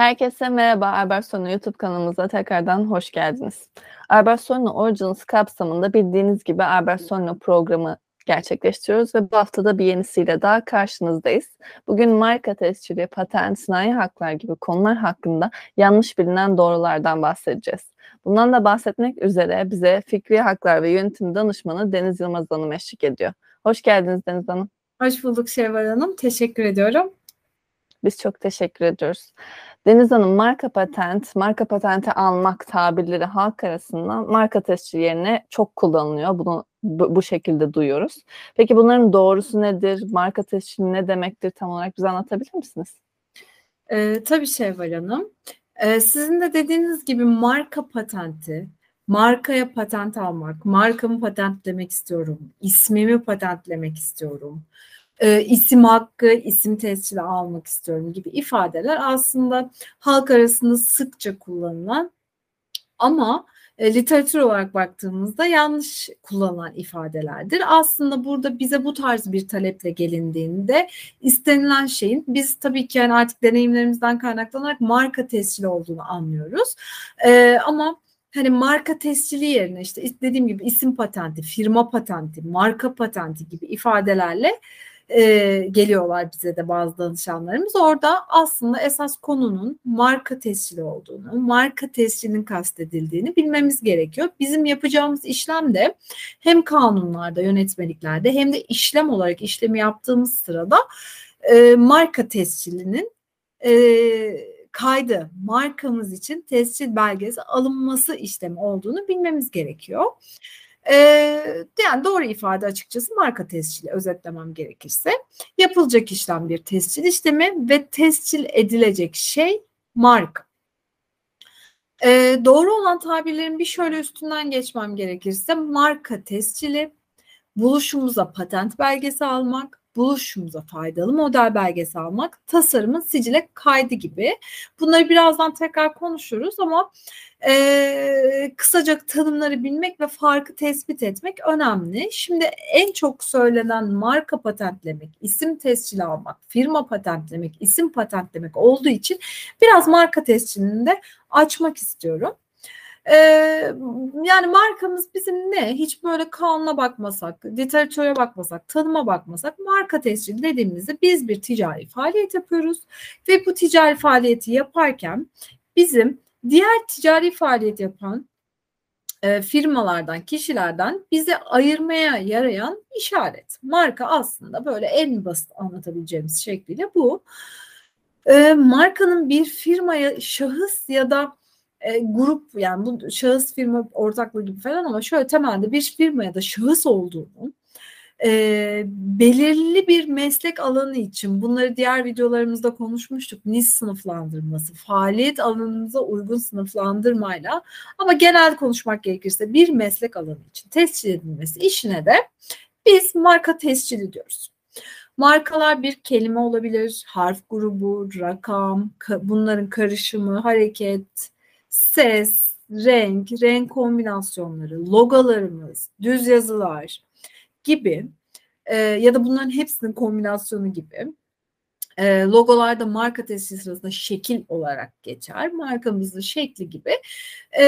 Herkese merhaba Albertsonu YouTube kanalımıza tekrardan hoş geldiniz. Albertsonu Origins kapsamında bildiğiniz gibi Albertsonu programı gerçekleştiriyoruz ve bu haftada bir yenisiyle daha karşınızdayız. Bugün marka tescili, patent, sanayi haklar gibi konular hakkında yanlış bilinen doğrulardan bahsedeceğiz. Bundan da bahsetmek üzere bize fikri haklar ve yönetim danışmanı Deniz Yılmaz Hanım eşlik ediyor. Hoş geldiniz Deniz Hanım. Hoş bulduk Şevval Hanım. Teşekkür ediyorum. Biz çok teşekkür ediyoruz. Deniz Hanım marka patent, marka patenti almak tabirleri halk arasında marka tescili yerine çok kullanılıyor. Bunu bu, bu şekilde duyuyoruz. Peki bunların doğrusu nedir? Marka tescili ne demektir? Tam olarak bize anlatabilir misiniz? Ee, tabii Şevval Hanım. Ee, sizin de dediğiniz gibi marka patenti, markaya patent almak, markamı patentlemek istiyorum, ismimi patentlemek istiyorum, e, isim hakkı, isim tescili almak istiyorum gibi ifadeler aslında halk arasında sıkça kullanılan ama e, literatür olarak baktığımızda yanlış kullanılan ifadelerdir. Aslında burada bize bu tarz bir taleple gelindiğinde istenilen şeyin biz tabii ki yani artık deneyimlerimizden kaynaklanarak marka tescili olduğunu anlıyoruz. E, ama hani marka tescili yerine işte dediğim gibi isim patenti, firma patenti, marka patenti gibi ifadelerle e, geliyorlar bize de bazı danışanlarımız. Orada aslında esas konunun marka tescili olduğunu, marka tescilinin kastedildiğini bilmemiz gerekiyor. Bizim yapacağımız işlem de hem kanunlarda, yönetmeliklerde hem de işlem olarak işlemi yaptığımız sırada e, marka tescilinin e, kaydı markamız için tescil belgesi alınması işlemi olduğunu bilmemiz gerekiyor. Ee, yani doğru ifade açıkçası marka tescili özetlemem gerekirse. Yapılacak işlem bir tescil işlemi ve tescil edilecek şey marka. Ee, doğru olan tabirlerin bir şöyle üstünden geçmem gerekirse marka tescili, buluşumuza patent belgesi almak, buluşumuza faydalı model belgesi almak, tasarımın sicile kaydı gibi. Bunları birazdan tekrar konuşuruz ama e, kısaca tanımları bilmek ve farkı tespit etmek önemli. Şimdi en çok söylenen marka patentlemek, isim tescili almak, firma patentlemek, isim patentlemek olduğu için biraz marka tescilini de açmak istiyorum. Ee, yani markamız bizim ne? Hiç böyle kanuna bakmasak, literatüre bakmasak, tanıma bakmasak marka tescili dediğimizde biz bir ticari faaliyet yapıyoruz ve bu ticari faaliyeti yaparken bizim diğer ticari faaliyet yapan e, firmalardan, kişilerden bize ayırmaya yarayan işaret. Marka aslında böyle en basit anlatabileceğimiz şekliyle bu. E, markanın bir firmaya şahıs ya da e, grup yani bu şahıs firma ortaklığı gibi falan ama şöyle temelde bir firma ya da şahıs olduğunu e, belirli bir meslek alanı için bunları diğer videolarımızda konuşmuştuk. NIS sınıflandırması, faaliyet alanımıza uygun sınıflandırmayla ama genel konuşmak gerekirse bir meslek alanı için tescil edilmesi işine de biz marka tescili diyoruz. Markalar bir kelime olabilir, harf grubu, rakam, bunların karışımı, hareket, ses, renk, renk kombinasyonları, logolarımız, düz yazılar gibi e, ya da bunların hepsinin kombinasyonu gibi e, logolarda marka tescil sırasında şekil olarak geçer. Markamızın şekli gibi e,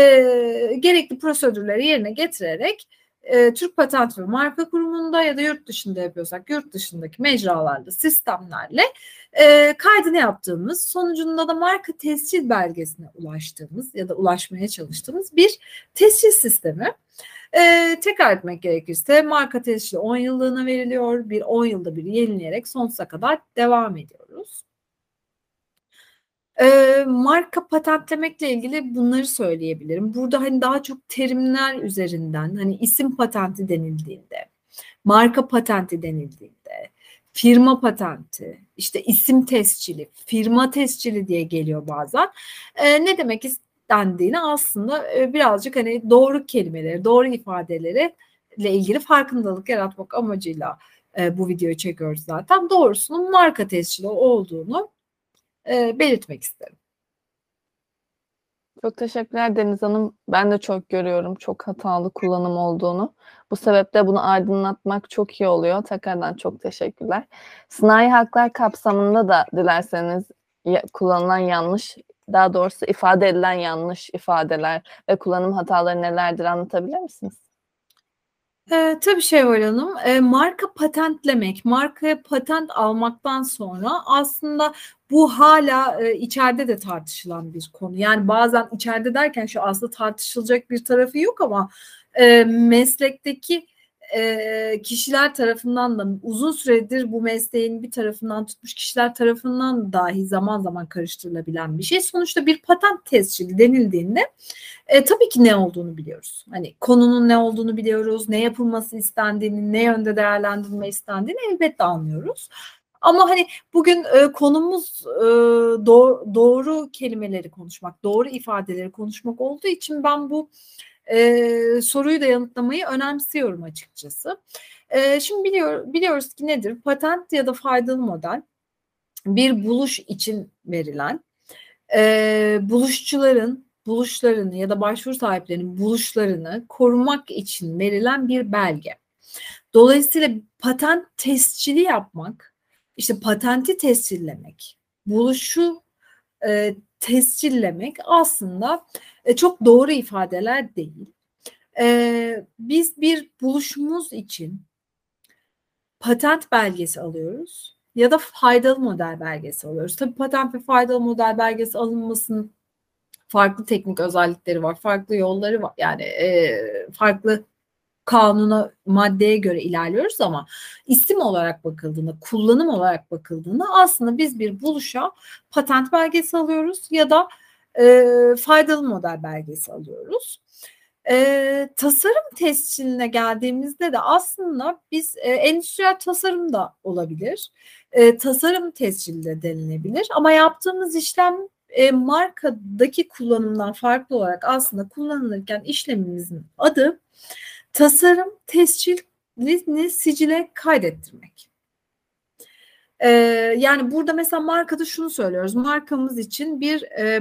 gerekli prosedürleri yerine getirerek e, Türk Patent ve Marka Kurumu'nda ya da yurt dışında yapıyorsak yurt dışındaki mecralarda, sistemlerle e, kaydını yaptığımız, sonucunda da marka tescil belgesine ulaştığımız ya da ulaşmaya çalıştığımız bir tescil sistemi. E, tekrar etmek gerekirse marka tescili 10 yıllığına veriliyor. Bir 10 yılda bir yenileyerek sonsuza kadar devam ediyoruz. E, marka patentlemekle ilgili bunları söyleyebilirim. Burada hani daha çok terimler üzerinden hani isim patenti denildiğinde, marka patenti denildiğinde, firma patenti, işte isim tescili, firma tescili diye geliyor bazen. E, ne demek istendiğini aslında e, birazcık hani doğru kelimeleri, doğru ifadeleri ile ilgili farkındalık yaratmak amacıyla e, bu videoyu çekiyoruz zaten. Doğrusunun marka tescili olduğunu e, belirtmek isterim. Çok teşekkürler Deniz Hanım. Ben de çok görüyorum çok hatalı kullanım olduğunu. Bu sebeple bunu aydınlatmak çok iyi oluyor. Tekrardan çok teşekkürler. Sınai haklar kapsamında da dilerseniz kullanılan yanlış daha doğrusu ifade edilen yanlış ifadeler ve kullanım hataları nelerdir anlatabilir misiniz? E, tabii Şevval Hanım, e, marka patentlemek, markaya patent almaktan sonra aslında bu hala e, içeride de tartışılan bir konu. Yani bazen içeride derken şu aslında tartışılacak bir tarafı yok ama e, meslekteki e, kişiler tarafından da uzun süredir bu mesleğin bir tarafından tutmuş kişiler tarafından dahi zaman zaman karıştırılabilen bir şey. Sonuçta bir patent tescili denildiğinde e, tabii ki ne olduğunu biliyoruz. Hani konunun ne olduğunu biliyoruz, ne yapılması istendiğini, ne yönde değerlendirilme istendiğini elbette anlıyoruz. Ama hani bugün e, konumuz e, doğru, doğru kelimeleri konuşmak, doğru ifadeleri konuşmak olduğu için ben bu e, soruyu da yanıtlamayı önemsiyorum açıkçası. E, şimdi biliyor, biliyoruz ki nedir? Patent ya da faydalı model bir buluş için verilen e, buluşçuların buluşlarını ya da başvuru sahiplerinin buluşlarını korumak için verilen bir belge. Dolayısıyla patent tescili yapmak, işte patenti tescillemek, buluşu e, tescillemek aslında e, çok doğru ifadeler değil. E, biz bir buluşumuz için patent belgesi alıyoruz ya da faydalı model belgesi alıyoruz. Tabii patent ve faydalı model belgesi alınmasının farklı teknik özellikleri var, farklı yolları var. Yani e, farklı kanuna, maddeye göre ilerliyoruz ama isim olarak bakıldığında, kullanım olarak bakıldığında aslında biz bir buluşa patent belgesi alıyoruz ya da e, faydalı model belgesi alıyoruz. E, tasarım tescilline geldiğimizde de aslında biz e, endüstriyel tasarım da olabilir. E, tasarım tescili de denilebilir ama yaptığımız işlem e, markadaki kullanımdan farklı olarak aslında kullanılırken işlemimizin adı tasarım tescilini sicile kaydettirmek. Ee, yani burada mesela markada şunu söylüyoruz. Markamız için bir e,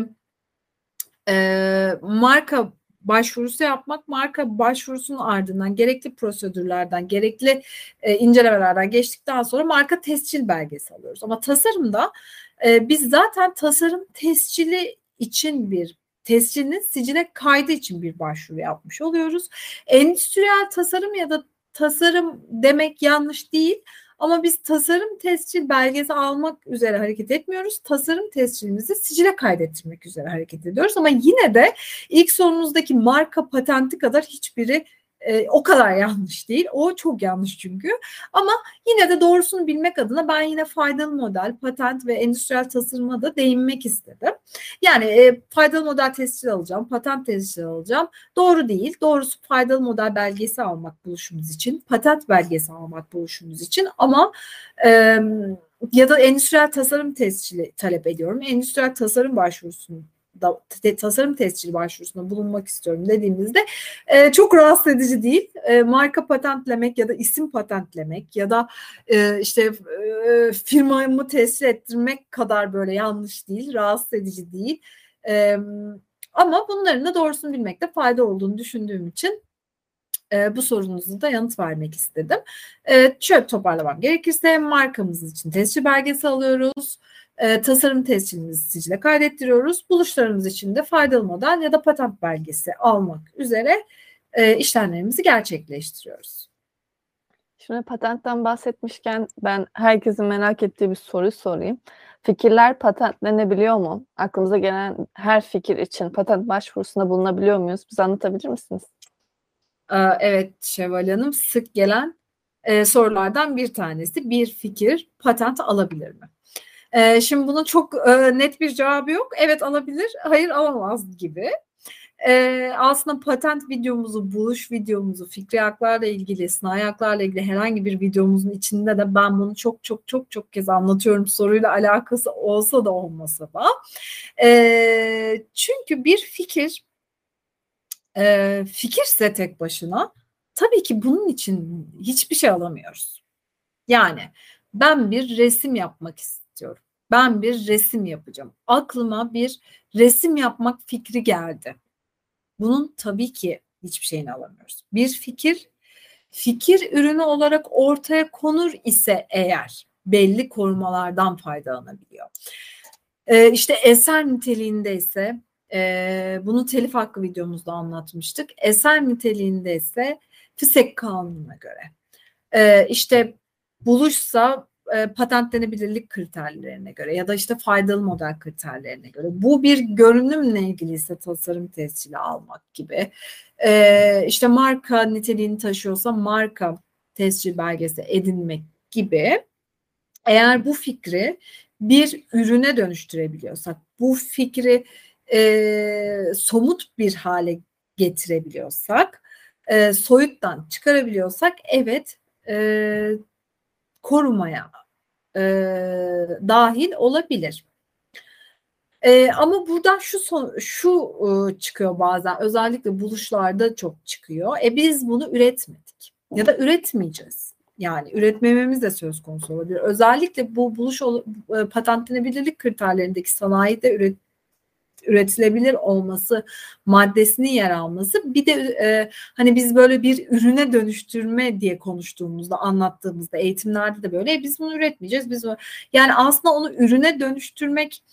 e, marka başvurusu yapmak, marka başvurusunun ardından gerekli prosedürlerden, gerekli e, incelemelerden geçtikten sonra marka tescil belgesi alıyoruz. Ama tasarımda e, biz zaten tasarım tescili için bir tescilinin sicile kaydı için bir başvuru yapmış oluyoruz. Endüstriyel tasarım ya da tasarım demek yanlış değil ama biz tasarım tescil belgesi almak üzere hareket etmiyoruz. Tasarım tescilimizi sicile kaydettirmek üzere hareket ediyoruz. Ama yine de ilk sorunuzdaki marka patenti kadar hiçbiri e, o kadar yanlış değil. O çok yanlış çünkü. Ama yine de doğrusunu bilmek adına ben yine faydalı model, patent ve endüstriyel tasarıma da değinmek istedim. Yani e, faydalı model tescil alacağım, patent tescil alacağım. Doğru değil. Doğrusu faydalı model belgesi almak buluşumuz için, patent belgesi almak buluşumuz için ama e, ya da endüstriyel tasarım tescili talep ediyorum. Endüstriyel tasarım başvurusunu da, te, tasarım tescili başvurusunda bulunmak istiyorum dediğimizde e, çok rahatsız edici değil. E, marka patentlemek ya da isim patentlemek ya da e, işte e, firmamı tescil ettirmek kadar böyle yanlış değil, rahatsız edici değil. E, ama bunların da doğrusunu bilmekte fayda olduğunu düşündüğüm için e, bu sorunuzu da yanıt vermek istedim. E, şöyle toparlamam gerekirse markamız için tescil belgesi alıyoruz e, tasarım tescilimizi sicile kaydettiriyoruz. Buluşlarımız için de faydalı model ya da patent belgesi almak üzere e, işlemlerimizi gerçekleştiriyoruz. Şimdi patentten bahsetmişken ben herkesin merak ettiği bir soru sorayım. Fikirler patentlenebiliyor mu? Aklımıza gelen her fikir için patent başvurusunda bulunabiliyor muyuz? Bize anlatabilir misiniz? Evet Şevval Hanım sık gelen e, sorulardan bir tanesi bir fikir patent alabilir mi? E, şimdi bunun çok e, net bir cevabı yok. Evet alabilir, hayır alamaz gibi. E, aslında patent videomuzu, buluş videomuzu, fikri haklarla ilgili, sınai haklarla ilgili herhangi bir videomuzun içinde de ben bunu çok çok çok çok kez anlatıyorum. Soruyla alakası olsa da olmasa da. E, çünkü bir fikir e, fikirse tek başına tabii ki bunun için hiçbir şey alamıyoruz. Yani ben bir resim yapmak istiyorum. Ben bir resim yapacağım. Aklıma bir resim yapmak fikri geldi. Bunun tabii ki hiçbir şeyini alamıyoruz. Bir fikir fikir ürünü olarak ortaya konur ise eğer belli korumalardan faydalanabiliyor. E, işte eser niteliğinde ise e, bunu telif hakkı videomuzda anlatmıştık. Eser niteliğinde ise FİSEK kanununa göre. E, işte buluşsa e, patentlenebilirlik kriterlerine göre ya da işte faydalı model kriterlerine göre. Bu bir görünümle ilgili ise tasarım tescili almak gibi. E, işte marka niteliğini taşıyorsa marka tescil belgesi edinmek gibi. Eğer bu fikri bir ürüne dönüştürebiliyorsak, bu fikri e, somut bir hale getirebiliyorsak, e, soyuttan çıkarabiliyorsak evet e, korumaya e, dahil olabilir. E, ama buradan şu son, şu e, çıkıyor bazen özellikle buluşlarda çok çıkıyor. E biz bunu üretmedik ya da üretmeyeceğiz. Yani üretmememiz de söz konusu olabilir. Özellikle bu buluş e, patentlenebilirlik kriterlerindeki sanayide üret, üretilebilir olması maddesinin yer alması. Bir de e, hani biz böyle bir ürüne dönüştürme diye konuştuğumuzda anlattığımızda eğitimlerde de böyle e, biz bunu üretmeyeceğiz biz bunu, yani aslında onu ürüne dönüştürmek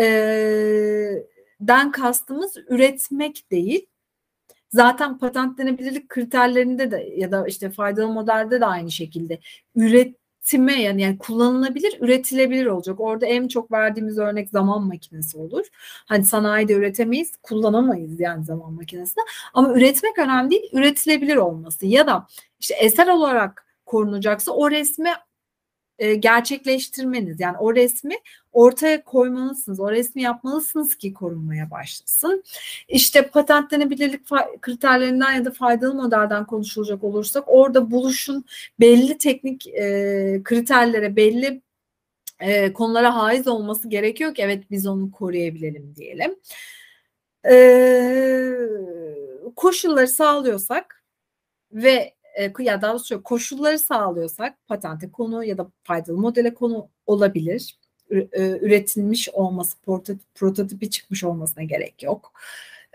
e, den kastımız üretmek değil. Zaten patentlenebilirlik kriterlerinde de ya da işte faydalı modelde de aynı şekilde üret üretime yani, yani kullanılabilir, üretilebilir olacak. Orada en çok verdiğimiz örnek zaman makinesi olur. Hani sanayide üretemeyiz, kullanamayız yani zaman makinesini. Ama üretmek önemli değil, üretilebilir olması ya da işte eser olarak korunacaksa o resme e, gerçekleştirmeniz yani o resmi ortaya koymalısınız. O resmi yapmalısınız ki korunmaya başlasın. İşte patentlenebilirlik kriterlerinden ya da faydalı modelden konuşulacak olursak orada buluşun belli teknik e, kriterlere belli e, konulara haiz olması gerekiyor ki evet biz onu koruyabilelim diyelim. E, koşulları sağlıyorsak ve e, ya daha doğrusu koşulları sağlıyorsak patente konu ya da faydalı modele konu olabilir. E, üretilmiş olması, prototipi çıkmış olmasına gerek yok.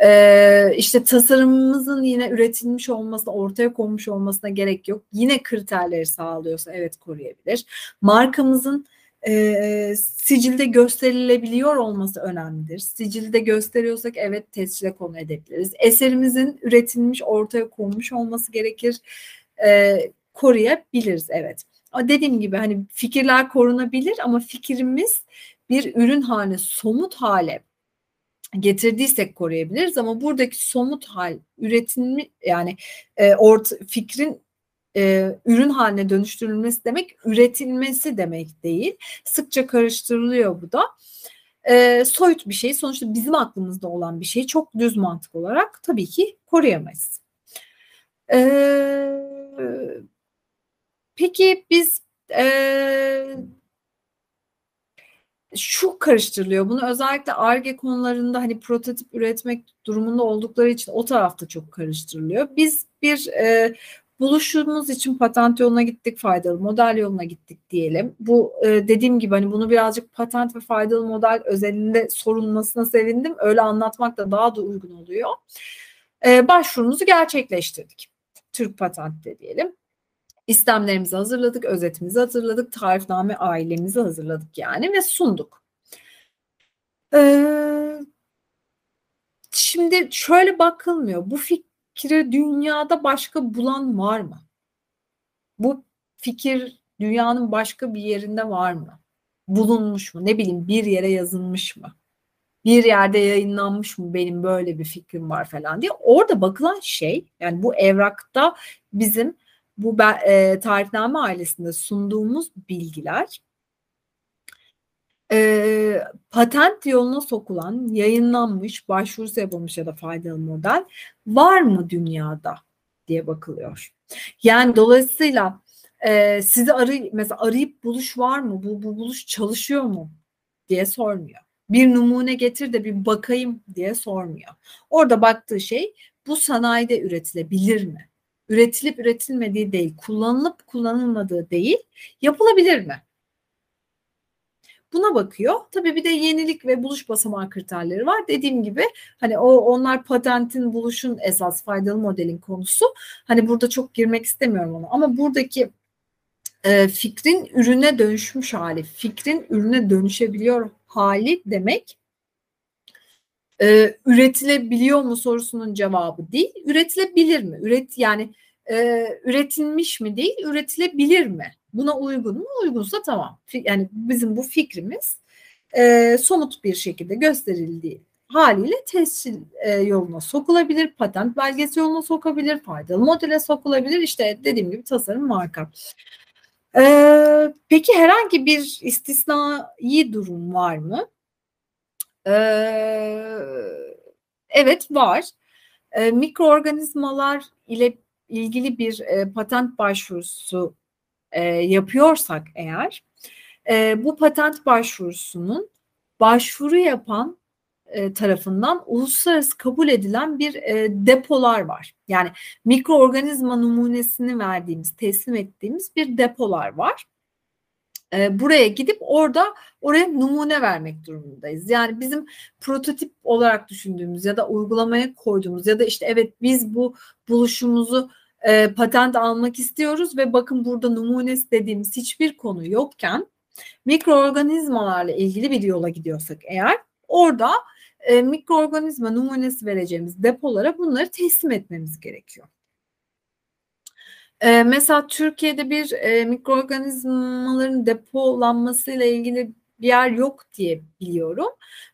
Ee, işte tasarımımızın yine üretilmiş olmasına, ortaya konmuş olmasına gerek yok. Yine kriterleri sağlıyorsa evet koruyabilir. Markamızın e, sicilde gösterilebiliyor olması önemlidir. Sicilde gösteriyorsak evet tescile konu edebiliriz. Eserimizin üretilmiş, ortaya konmuş olması gerekir. E, koruyabiliriz evet. Dediğim gibi hani fikirler korunabilir ama fikrimiz bir ürün haline, somut hale getirdiysek koruyabiliriz ama buradaki somut hal üretilmi yani e, ort fikrin e, ürün haline dönüştürülmesi demek üretilmesi demek değil. Sıkça karıştırılıyor bu da. E, soyut bir şey sonuçta bizim aklımızda olan bir şey çok düz mantık olarak tabii ki koruyamayız. E, peki biz e, şu karıştırılıyor. Bunu özellikle ARGE konularında hani prototip üretmek durumunda oldukları için o tarafta çok karıştırılıyor. Biz bir e, buluşumuz için patent yoluna gittik, faydalı model yoluna gittik diyelim. Bu e, dediğim gibi hani bunu birazcık patent ve faydalı model özelinde sorulmasına sevindim. Öyle anlatmak da daha da uygun oluyor. E, başvurumuzu gerçekleştirdik. Türk Patent'te diyelim. İstemlerimizi hazırladık, özetimizi hazırladık, tarifname ailemizi hazırladık yani ve sunduk. Ee, şimdi şöyle bakılmıyor. Bu fik fikri dünyada başka bulan var mı? Bu fikir dünyanın başka bir yerinde var mı? Bulunmuş mu? Ne bileyim bir yere yazılmış mı? Bir yerde yayınlanmış mı benim böyle bir fikrim var falan diye. Orada bakılan şey yani bu evrakta bizim bu e, tarifname ailesinde sunduğumuz bilgiler e, patent yoluna sokulan, yayınlanmış, başvurusu yapılmış ya da faydalı model var mı dünyada diye bakılıyor. Yani dolayısıyla e, sizi arayıp mesela arayıp buluş var mı? Bu, bu buluş çalışıyor mu diye sormuyor. Bir numune getir de bir bakayım diye sormuyor. Orada baktığı şey bu sanayide üretilebilir mi? Üretilip üretilmediği değil, kullanılıp kullanılmadığı değil, yapılabilir mi? Buna bakıyor. Tabii bir de yenilik ve buluş basamağı kriterleri var. Dediğim gibi hani o onlar patentin buluşun esas faydalı modelin konusu. Hani burada çok girmek istemiyorum ona ama buradaki e, fikrin ürüne dönüşmüş hali, fikrin ürüne dönüşebiliyor hali demek e, üretilebiliyor mu sorusunun cevabı değil. Üretilebilir mi? Üret yani e, üretilmiş mi değil, üretilebilir mi? Buna uygun mu? Uygunsa tamam. Yani bizim bu fikrimiz e, somut bir şekilde gösterildiği haliyle tescil e, yoluna sokulabilir, patent belgesi yoluna sokabilir, faydalı modele sokulabilir. İşte dediğim gibi tasarım marka. Ee, peki herhangi bir istisnai durum var mı? Ee, evet var. Ee, mikroorganizmalar ile ilgili bir e, patent başvurusu e, yapıyorsak eğer, e, bu patent başvurusunun başvuru yapan tarafından uluslararası kabul edilen bir depolar var. Yani mikroorganizma numunesini verdiğimiz, teslim ettiğimiz bir depolar var. E, buraya gidip orada oraya numune vermek durumundayız. Yani bizim prototip olarak düşündüğümüz ya da uygulamaya koyduğumuz ya da işte evet biz bu buluşumuzu e, patent almak istiyoruz ve bakın burada numunesi dediğimiz hiçbir konu yokken mikroorganizmalarla ilgili bir yola gidiyorsak eğer orada e, mikroorganizma numunesi vereceğimiz depolara bunları teslim etmemiz gerekiyor. E, mesela Türkiye'de bir e, mikroorganizmaların depolanmasıyla ilgili bir yer yok diye biliyorum.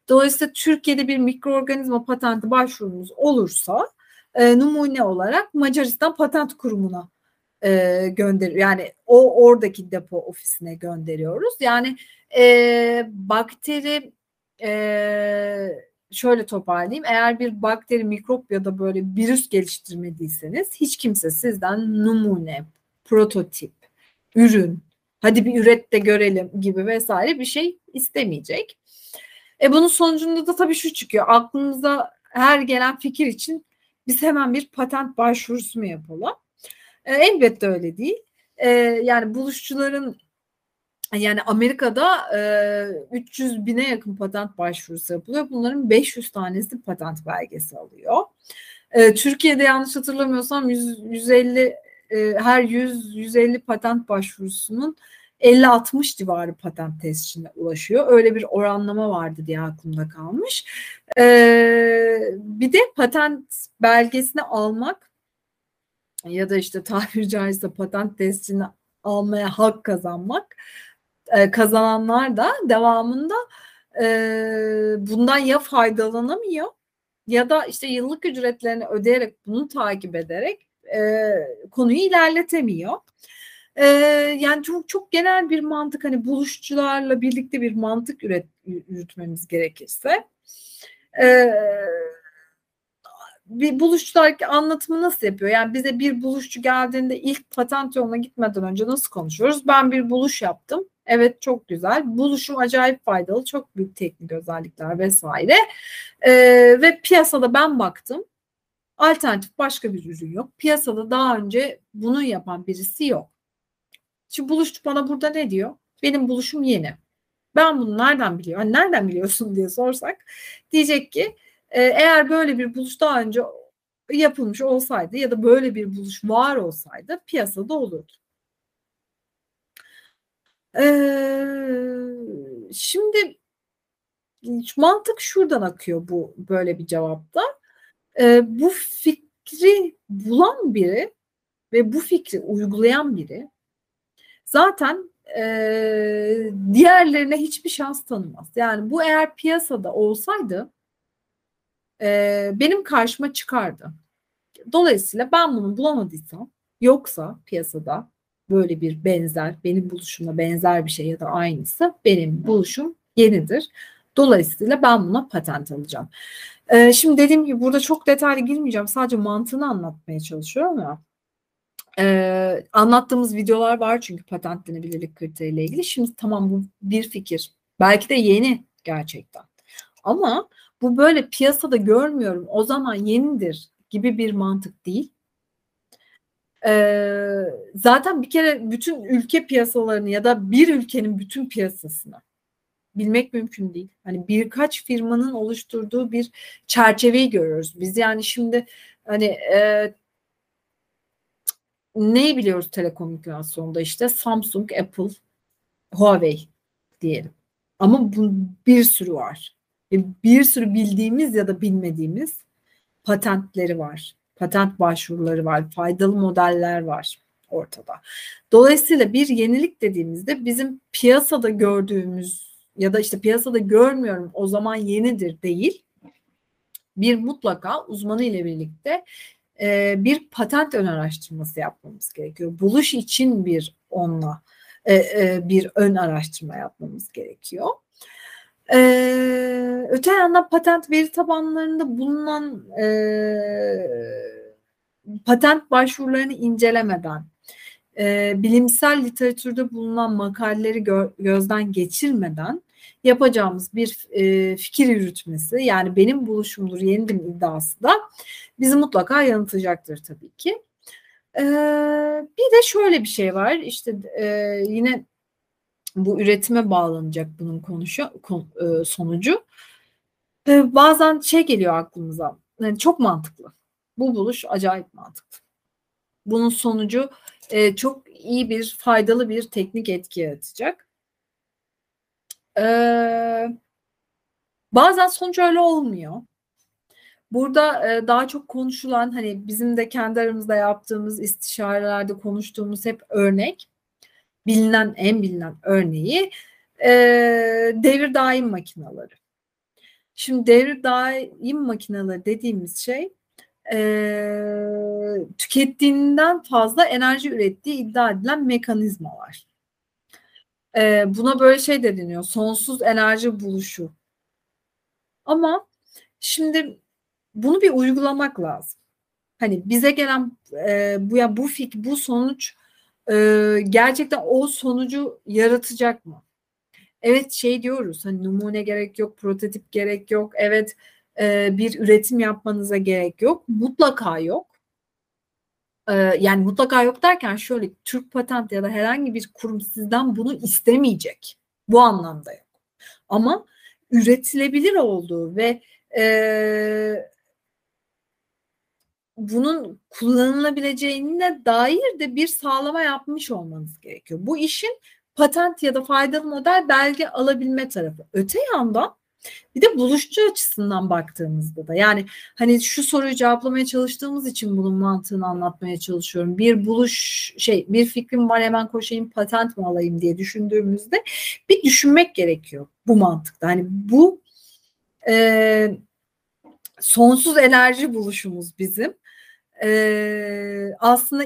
Dolayısıyla Türkiye'de bir mikroorganizma patenti başvurumuz olursa e, numune olarak Macaristan Patent Kurumu'na e, gönder yani o oradaki depo ofisine gönderiyoruz. Yani e, bakteri e, şöyle toparlayayım. Eğer bir bakteri, mikrop ya da böyle virüs geliştirmediyseniz hiç kimse sizden numune, prototip, ürün, hadi bir üret de görelim gibi vesaire bir şey istemeyecek. E bunun sonucunda da tabii şu çıkıyor. Aklımıza her gelen fikir için biz hemen bir patent başvurusu mu yapalım? E, elbette öyle değil. E, yani buluşçuların yani Amerika'da e, 300 bine yakın patent başvurusu yapılıyor. Bunların 500 tanesi patent belgesi alıyor. E, Türkiye'de yanlış hatırlamıyorsam 100, 150 e, her 100 150 patent başvurusunun 50-60 civarı patent tescilline ulaşıyor. Öyle bir oranlama vardı diye aklımda kalmış. Ee, bir de patent belgesini almak ya da işte tabiri caizse patent tescilini almaya hak kazanmak e, kazananlar da devamında e, bundan ya faydalanamıyor ya da işte yıllık ücretlerini ödeyerek bunu takip ederek e, konuyu ilerletemiyor. Yani çok çok genel bir mantık hani buluşçularla birlikte bir mantık üret, yürütmemiz gerekirse bir buluşçular anlatımı nasıl yapıyor? Yani bize bir buluşçu geldiğinde ilk patent yoluna gitmeden önce nasıl konuşuyoruz? Ben bir buluş yaptım. Evet çok güzel. Buluşum acayip faydalı. Çok büyük teknik özellikler vesaire. Ee, ve piyasada ben baktım. Alternatif başka bir ürün yok. Piyasada daha önce bunu yapan birisi yok. Şimdi buluşçu bana burada ne diyor? Benim buluşum yeni. Ben bunu nereden biliyorum? Hani nereden biliyorsun diye sorsak diyecek ki e, eğer böyle bir buluş daha önce yapılmış olsaydı ya da böyle bir buluş var olsaydı piyasada olurdu. Şimdi mantık şuradan akıyor bu böyle bir cevapta. Ee, bu fikri bulan biri ve bu fikri uygulayan biri zaten e, diğerlerine hiçbir şans tanımaz. Yani bu eğer piyasada olsaydı e, benim karşıma çıkardı. Dolayısıyla ben bunu bulamadıysam yoksa piyasada böyle bir benzer, benim buluşumla benzer bir şey ya da aynısı benim buluşum yenidir. Dolayısıyla ben buna patent alacağım. Ee, şimdi dediğim gibi burada çok detaylı girmeyeceğim. Sadece mantığını anlatmaya çalışıyorum ya. Ee, anlattığımız videolar var çünkü patentlenebilirlik kriteriyle ilgili. Şimdi tamam bu bir fikir. Belki de yeni gerçekten. Ama bu böyle piyasada görmüyorum o zaman yenidir gibi bir mantık değil. Ee, zaten bir kere bütün ülke piyasalarını ya da bir ülkenin bütün piyasasını bilmek mümkün değil. Hani birkaç firmanın oluşturduğu bir çerçeveyi görüyoruz. Biz yani şimdi hani e, neyi biliyoruz telekomünikasyonda işte Samsung, Apple, Huawei diyelim. Ama bu bir sürü var. E, bir sürü bildiğimiz ya da bilmediğimiz patentleri var. Patent başvuruları var. Faydalı modeller var ortada. Dolayısıyla bir yenilik dediğimizde bizim piyasada gördüğümüz ya da işte piyasada görmüyorum o zaman yenidir değil. Bir mutlaka uzmanı ile birlikte e, bir patent ön araştırması yapmamız gerekiyor. Buluş için bir onunla e, e, bir ön araştırma yapmamız gerekiyor. Ee, öte yandan patent veri tabanlarında bulunan e, patent başvurularını incelemeden, e, bilimsel literatürde bulunan makaleleri gö gözden geçirmeden yapacağımız bir e, fikir yürütmesi yani benim buluşumdur yenidim iddiası da bizi mutlaka yanıltacaktır tabii ki. E, bir de şöyle bir şey var işte e, yine bu üretime bağlanacak bunun konuşu kon, e, sonucu. E, bazen şey geliyor aklımıza. Yani çok mantıklı. Bu buluş acayip mantıklı. Bunun sonucu e, çok iyi bir faydalı bir teknik etki yaratacak. E, bazen sonuç öyle olmuyor. Burada e, daha çok konuşulan hani bizim de kendi aramızda yaptığımız istişarelerde konuştuğumuz hep örnek bilinen en bilinen örneği e, devir daim makinaları. Şimdi devir daim makinaları dediğimiz şey e, tükettiğinden fazla enerji ürettiği iddia edilen mekanizmalar. E, buna böyle şey de deniyor. Sonsuz enerji buluşu. Ama şimdi bunu bir uygulamak lazım. Hani bize gelen e, bu ya bu fik bu sonuç e, gerçekten o sonucu yaratacak mı? Evet şey diyoruz hani numune gerek yok, prototip gerek yok. Evet e, bir üretim yapmanıza gerek yok. Mutlaka yok. E, yani mutlaka yok derken şöyle Türk Patent ya da herhangi bir kurum sizden bunu istemeyecek. Bu anlamda yok. Ama üretilebilir olduğu ve e, bunun kullanılabileceğine dair de bir sağlama yapmış olmanız gerekiyor. Bu işin patent ya da faydalı model belge alabilme tarafı. Öte yandan bir de buluşçu açısından baktığımızda da yani hani şu soruyu cevaplamaya çalıştığımız için bunun mantığını anlatmaya çalışıyorum. Bir buluş şey bir fikrim var hemen koşayım patent mi alayım diye düşündüğümüzde bir düşünmek gerekiyor bu mantıkta. Hani bu e, sonsuz enerji buluşumuz bizim e, aslında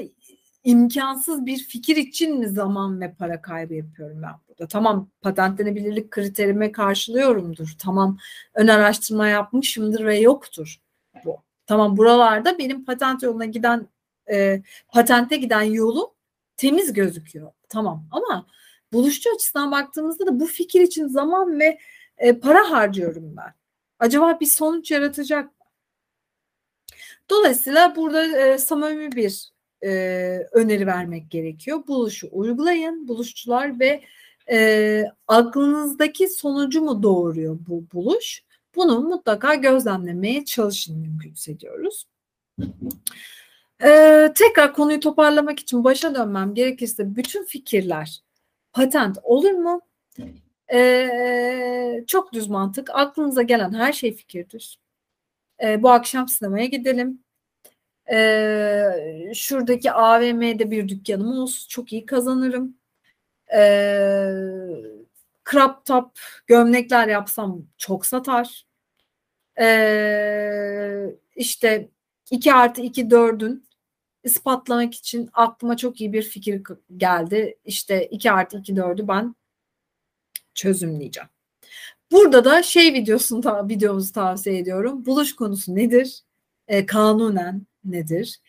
imkansız bir fikir için mi zaman ve para kaybı yapıyorum ben burada? Tamam patentlenebilirlik kriterime karşılıyorumdur. Tamam ön araştırma yapmışımdır ve yoktur bu. Tamam buralarda benim patent yoluna giden e, patente giden yolum temiz gözüküyor. Tamam ama buluşçu açısından baktığımızda da bu fikir için zaman ve e, para harcıyorum ben. Acaba bir sonuç yaratacak Dolayısıyla burada e, samimi bir e, öneri vermek gerekiyor. Buluşu uygulayın buluşçular ve e, aklınızdaki sonucu mu doğuruyor bu buluş? Bunu mutlaka gözlemlemeye çalışın mümkünse diyoruz. Ee, tekrar konuyu toparlamak için başa dönmem gerekirse bütün fikirler patent olur mu? Ee, çok düz mantık. Aklınıza gelen her şey fikirdir. E, bu akşam sinemaya gidelim. E, şuradaki AVM'de bir dükkanım olsun. Çok iyi kazanırım. E, crop top gömlekler yapsam çok satar. E, işte 2 artı 2 4'ün ispatlamak için aklıma çok iyi bir fikir geldi. İşte 2 artı 2 4'ü ben çözümleyeceğim. Burada da şey videosunu ta, videomuzu tavsiye ediyorum. Buluş konusu nedir? E, kanunen nedir?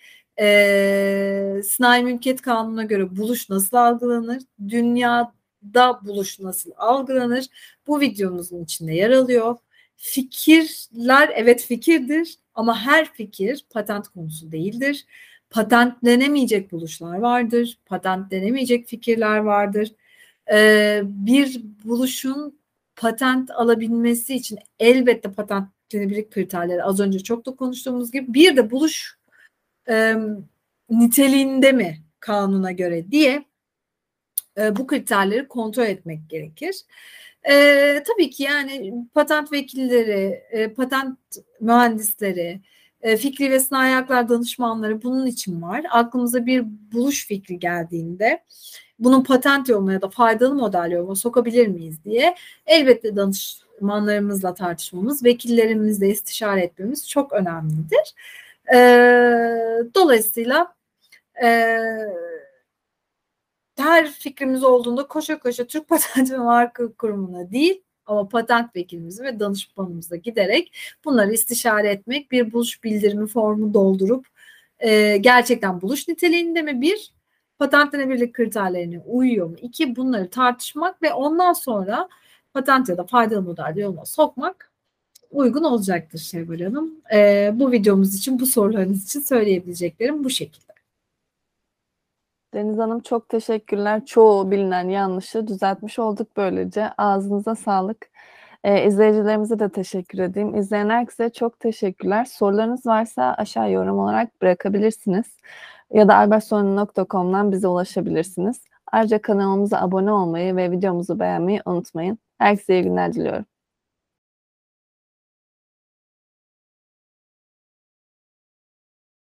E, Sınai Mülkiyet Kanunu'na göre buluş nasıl algılanır? Dünyada buluş nasıl algılanır? Bu videomuzun içinde yer alıyor. Fikirler evet fikirdir ama her fikir patent konusu değildir. Patentlenemeyecek buluşlar vardır. Patentlenemeyecek fikirler vardır. Ee, bir buluşun patent alabilmesi için elbette patentlenebilirlik kriterleri az önce çok da konuştuğumuz gibi bir de buluş e, niteliğinde mi kanuna göre diye e, bu kriterleri kontrol etmek gerekir. E, tabii ki yani patent vekilleri, e, patent mühendisleri, e, fikri ve sanayi haklar danışmanları bunun için var. Aklımıza bir buluş fikri geldiğinde bunun patent yoluna ya da faydalı model yoluna sokabilir miyiz diye elbette danışmanlarımızla tartışmamız, vekillerimizle istişare etmemiz çok önemlidir. E, dolayısıyla e, her fikrimiz olduğunda koşa koşa Türk Patent ve Marka Kurumu'na değil ama patent vekilimizi ve danışmanımıza giderek bunları istişare etmek, bir buluş bildirimi formu doldurup e, gerçekten buluş niteliğinde mi bir, patentlenebilirlik kriterlerine uyuyor mu? İki, bunları tartışmak ve ondan sonra patent ya da faydalı model yoluna sokmak uygun olacaktır Şevval Hanım. E, bu videomuz için, bu sorularınız için söyleyebileceklerim bu şekilde. Deniz Hanım çok teşekkürler. Çoğu bilinen yanlışı düzeltmiş olduk böylece. Ağzınıza sağlık. Ee, izleyicilerimize de teşekkür edeyim. İzleyen herkese çok teşekkürler. Sorularınız varsa aşağı yorum olarak bırakabilirsiniz. Ya da albertsonu.com'dan bize ulaşabilirsiniz. Ayrıca kanalımıza abone olmayı ve videomuzu beğenmeyi unutmayın. Herkese iyi günler diliyorum.